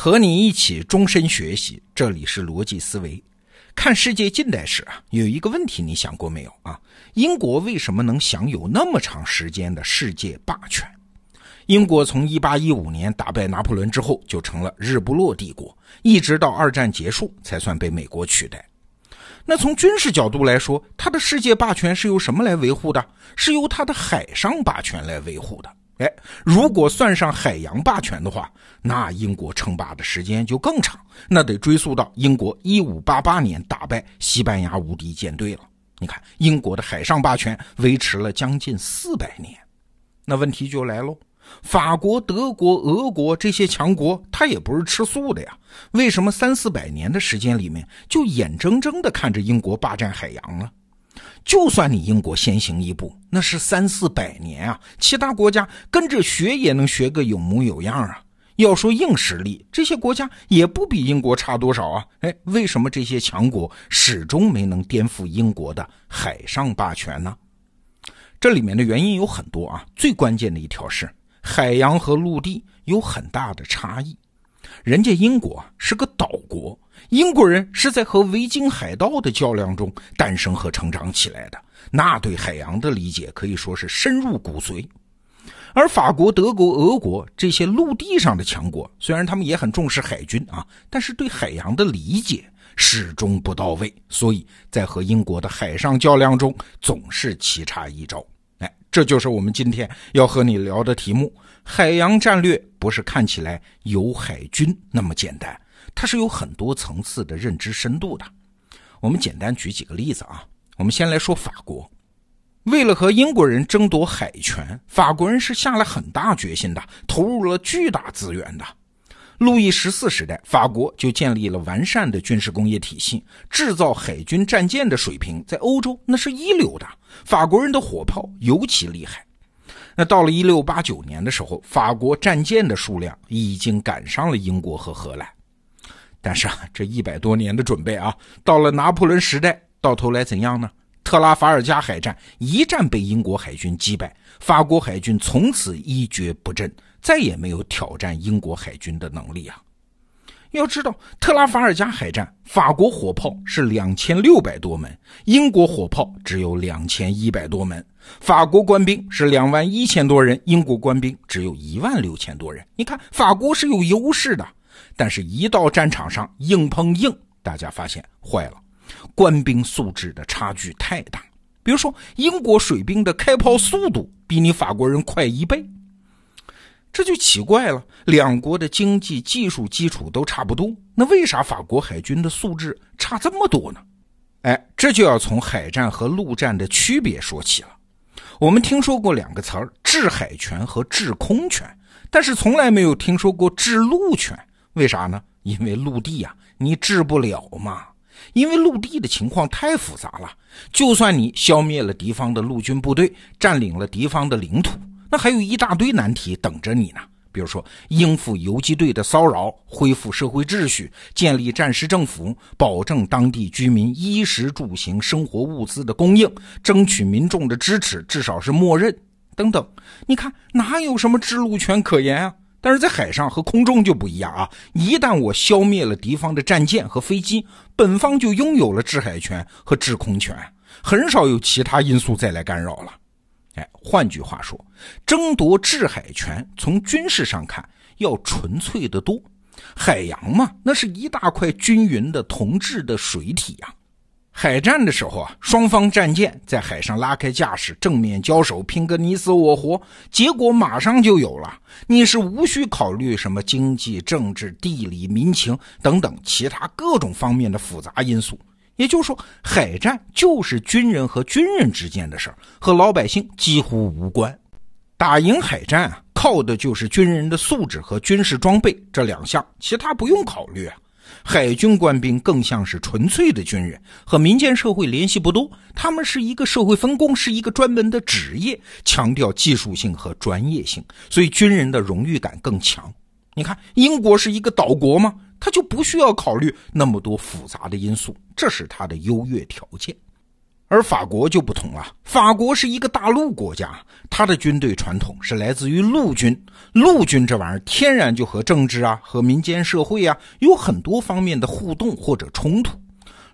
和你一起终身学习，这里是逻辑思维。看世界近代史啊，有一个问题你想过没有啊？英国为什么能享有那么长时间的世界霸权？英国从1815年打败拿破仑之后，就成了日不落帝国，一直到二战结束才算被美国取代。那从军事角度来说，它的世界霸权是由什么来维护的？是由它的海上霸权来维护的。哎，如果算上海洋霸权的话，那英国称霸的时间就更长，那得追溯到英国1588年打败西班牙无敌舰队了。你看，英国的海上霸权维持了将近四百年，那问题就来喽。法国、德国、俄国这些强国，他也不是吃素的呀。为什么三四百年的时间里面，就眼睁睁地看着英国霸占海洋了？就算你英国先行一步，那是三四百年啊，其他国家跟着学也能学个有模有样啊。要说硬实力，这些国家也不比英国差多少啊。哎，为什么这些强国始终没能颠覆英国的海上霸权呢？这里面的原因有很多啊，最关键的一条是。海洋和陆地有很大的差异，人家英国是个岛国，英国人是在和维京海盗的较量中诞生和成长起来的，那对海洋的理解可以说是深入骨髓。而法国、德国、俄国这些陆地上的强国，虽然他们也很重视海军啊，但是对海洋的理解始终不到位，所以在和英国的海上较量中总是棋差一招。哎这就是我们今天要和你聊的题目：海洋战略不是看起来有海军那么简单，它是有很多层次的认知深度的。我们简单举几个例子啊。我们先来说法国，为了和英国人争夺海权，法国人是下了很大决心的，投入了巨大资源的。路易十四时代，法国就建立了完善的军事工业体系，制造海军战舰的水平在欧洲那是一流的。法国人的火炮尤其厉害。那到了一六八九年的时候，法国战舰的数量已经赶上了英国和荷兰。但是啊，这一百多年的准备啊，到了拿破仑时代，到头来怎样呢？特拉法尔加海战一战被英国海军击败，法国海军从此一蹶不振。再也没有挑战英国海军的能力啊！要知道，特拉法尔加海战，法国火炮是两千六百多门，英国火炮只有两千一百多门。法国官兵是两万一千多人，英国官兵只有一万六千多人。你看，法国是有优势的，但是一到战场上硬碰硬，大家发现坏了，官兵素质的差距太大。比如说，英国水兵的开炮速度比你法国人快一倍。这就奇怪了，两国的经济技术基础都差不多，那为啥法国海军的素质差这么多呢？哎，这就要从海战和陆战的区别说起了。我们听说过两个词儿“制海权”和“制空权”，但是从来没有听说过“制陆权”。为啥呢？因为陆地呀，你制不了嘛。因为陆地的情况太复杂了，就算你消灭了敌方的陆军部队，占领了敌方的领土。那还有一大堆难题等着你呢，比如说应付游击队的骚扰、恢复社会秩序、建立战时政府、保证当地居民衣食住行、生活物资的供应、争取民众的支持，至少是默认等等。你看哪有什么制陆权可言啊？但是在海上和空中就不一样啊！一旦我消灭了敌方的战舰和飞机，本方就拥有了制海权和制空权，很少有其他因素再来干扰了。哎，换句话说，争夺制海权，从军事上看要纯粹的多。海洋嘛，那是一大块均匀的同质的水体呀。海战的时候啊，双方战舰在海上拉开架势，正面交手，拼个你死我活，结果马上就有了。你是无需考虑什么经济、政治、地理、民情等等其他各种方面的复杂因素。也就是说，海战就是军人和军人之间的事儿，和老百姓几乎无关。打赢海战啊，靠的就是军人的素质和军事装备这两项，其他不用考虑啊。海军官兵更像是纯粹的军人，和民间社会联系不多。他们是一个社会分工，是一个专门的职业，强调技术性和专业性，所以军人的荣誉感更强。你看，英国是一个岛国吗？他就不需要考虑那么多复杂的因素，这是他的优越条件。而法国就不同了，法国是一个大陆国家，它的军队传统是来自于陆军。陆军这玩意儿天然就和政治啊、和民间社会啊有很多方面的互动或者冲突。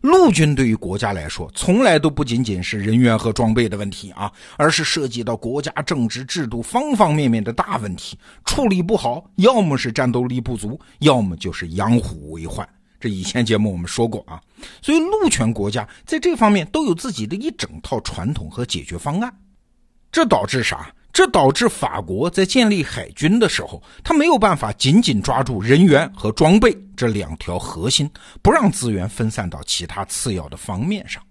陆军对于国家来说，从来都不仅仅是人员和装备的问题啊，而是涉及到国家政治制度方方面面的大问题。处理不好，要么是战斗力不足，要么就是养虎为患。这以前节目我们说过啊，所以陆权国家在这方面都有自己的一整套传统和解决方案。这导致啥？这导致法国在建立海军的时候，他没有办法紧紧抓住人员和装备这两条核心，不让资源分散到其他次要的方面上。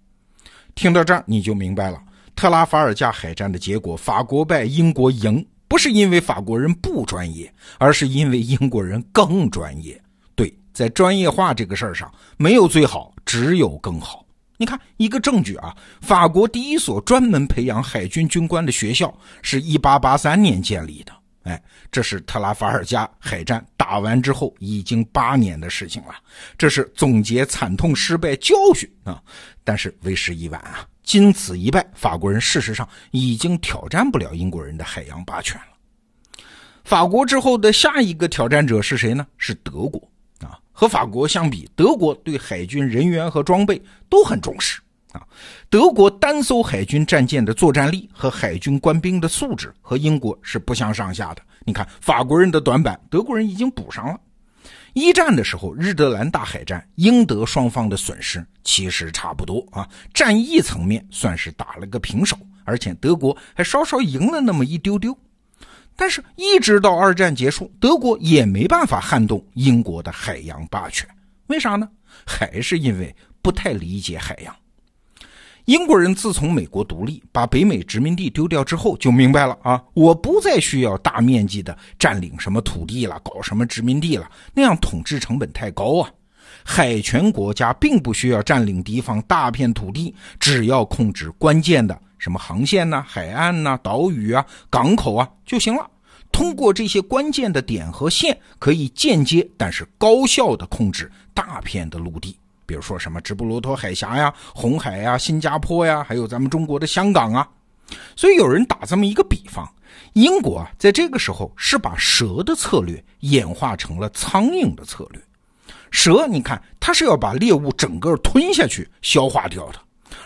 听到这儿你就明白了，特拉法尔加海战的结果，法国败，英国赢，不是因为法国人不专业，而是因为英国人更专业。对，在专业化这个事儿上，没有最好，只有更好。你看一个证据啊，法国第一所专门培养海军军官的学校是一八八三年建立的。哎，这是特拉法尔加海战打完之后已经八年的事情了，这是总结惨痛失败教训啊。但是为时已晚啊，经此一败，法国人事实上已经挑战不了英国人的海洋霸权了。法国之后的下一个挑战者是谁呢？是德国。和法国相比，德国对海军人员和装备都很重视啊。德国单艘海军战舰的作战力和海军官兵的素质和英国是不相上下的。你看，法国人的短板，德国人已经补上了。一战的时候，日德兰大海战，英德双方的损失其实差不多啊。战役层面算是打了个平手，而且德国还稍稍赢了那么一丢丢。但是，一直到二战结束，德国也没办法撼动英国的海洋霸权。为啥呢？还是因为不太理解海洋。英国人自从美国独立，把北美殖民地丢掉之后，就明白了啊，我不再需要大面积的占领什么土地了，搞什么殖民地了，那样统治成本太高啊。海权国家并不需要占领敌方大片土地，只要控制关键的。什么航线呐、海岸呐、岛屿啊、港口啊就行了。通过这些关键的点和线，可以间接但是高效的控制大片的陆地。比如说什么直布罗陀海峡呀、红海呀、新加坡呀，还有咱们中国的香港啊。所以有人打这么一个比方：英国啊，在这个时候是把蛇的策略演化成了苍蝇的策略。蛇，你看它是要把猎物整个吞下去、消化掉的。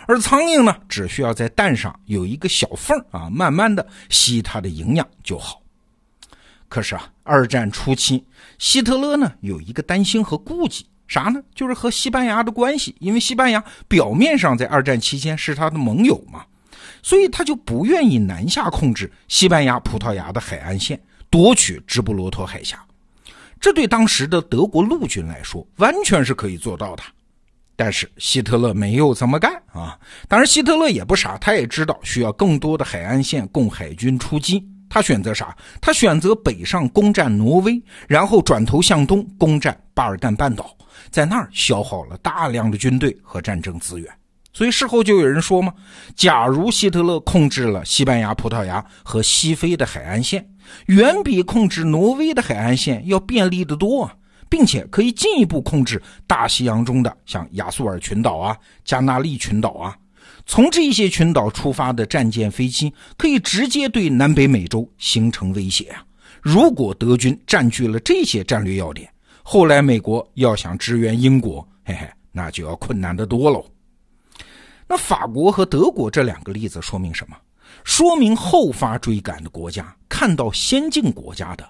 而苍蝇呢，只需要在蛋上有一个小缝啊，慢慢的吸它的营养就好。可是啊，二战初期，希特勒呢有一个担心和顾忌，啥呢？就是和西班牙的关系，因为西班牙表面上在二战期间是他的盟友嘛，所以他就不愿意南下控制西班牙、葡萄牙的海岸线，夺取直布罗陀海峡。这对当时的德国陆军来说，完全是可以做到的。但是希特勒没有这么干啊！当然，希特勒也不傻，他也知道需要更多的海岸线供海军出击。他选择啥？他选择北上攻占挪威，然后转头向东攻占巴尔干半岛，在那儿消耗了大量的军队和战争资源。所以事后就有人说嘛：假如希特勒控制了西班牙、葡萄牙和西非的海岸线，远比控制挪威的海岸线要便利得多啊！并且可以进一步控制大西洋中的像亚速尔群岛啊、加纳利群岛啊，从这些群岛出发的战舰、飞机可以直接对南北美洲形成威胁啊！如果德军占据了这些战略要点，后来美国要想支援英国，嘿嘿，那就要困难的多喽。那法国和德国这两个例子说明什么？说明后发追赶的国家看到先进国家的。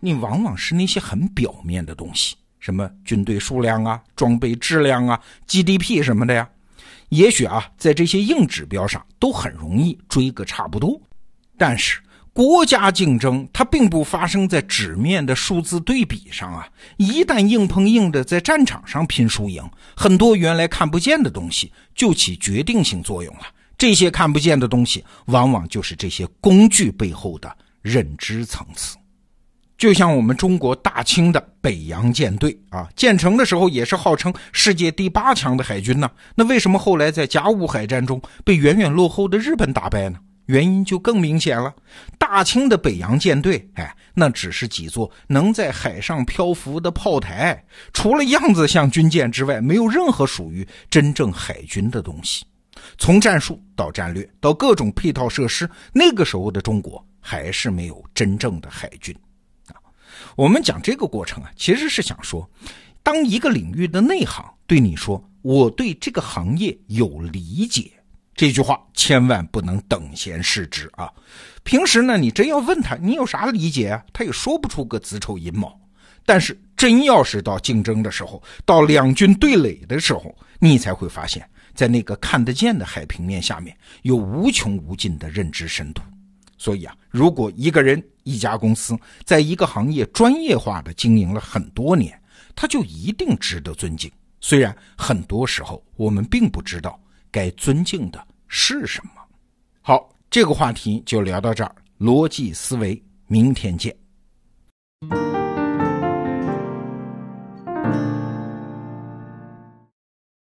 你往往是那些很表面的东西，什么军队数量啊、装备质量啊、GDP 什么的呀。也许啊，在这些硬指标上都很容易追个差不多。但是国家竞争它并不发生在纸面的数字对比上啊。一旦硬碰硬的在战场上拼输赢，很多原来看不见的东西就起决定性作用了。这些看不见的东西，往往就是这些工具背后的认知层次。就像我们中国大清的北洋舰队啊，建成的时候也是号称世界第八强的海军呢。那为什么后来在甲午海战中被远远落后的日本打败呢？原因就更明显了。大清的北洋舰队，哎，那只是几座能在海上漂浮的炮台，除了样子像军舰之外，没有任何属于真正海军的东西。从战术到战略到各种配套设施，那个时候的中国还是没有真正的海军。我们讲这个过程啊，其实是想说，当一个领域的内行对你说“我对这个行业有理解”，这句话千万不能等闲视之啊。平时呢，你真要问他你有啥理解啊，他也说不出个子丑寅卯。但是真要是到竞争的时候，到两军对垒的时候，你才会发现，在那个看得见的海平面下面，有无穷无尽的认知深度。所以啊，如果一个人、一家公司在一个行业专业化的经营了很多年，他就一定值得尊敬。虽然很多时候我们并不知道该尊敬的是什么。好，这个话题就聊到这儿。逻辑思维，明天见。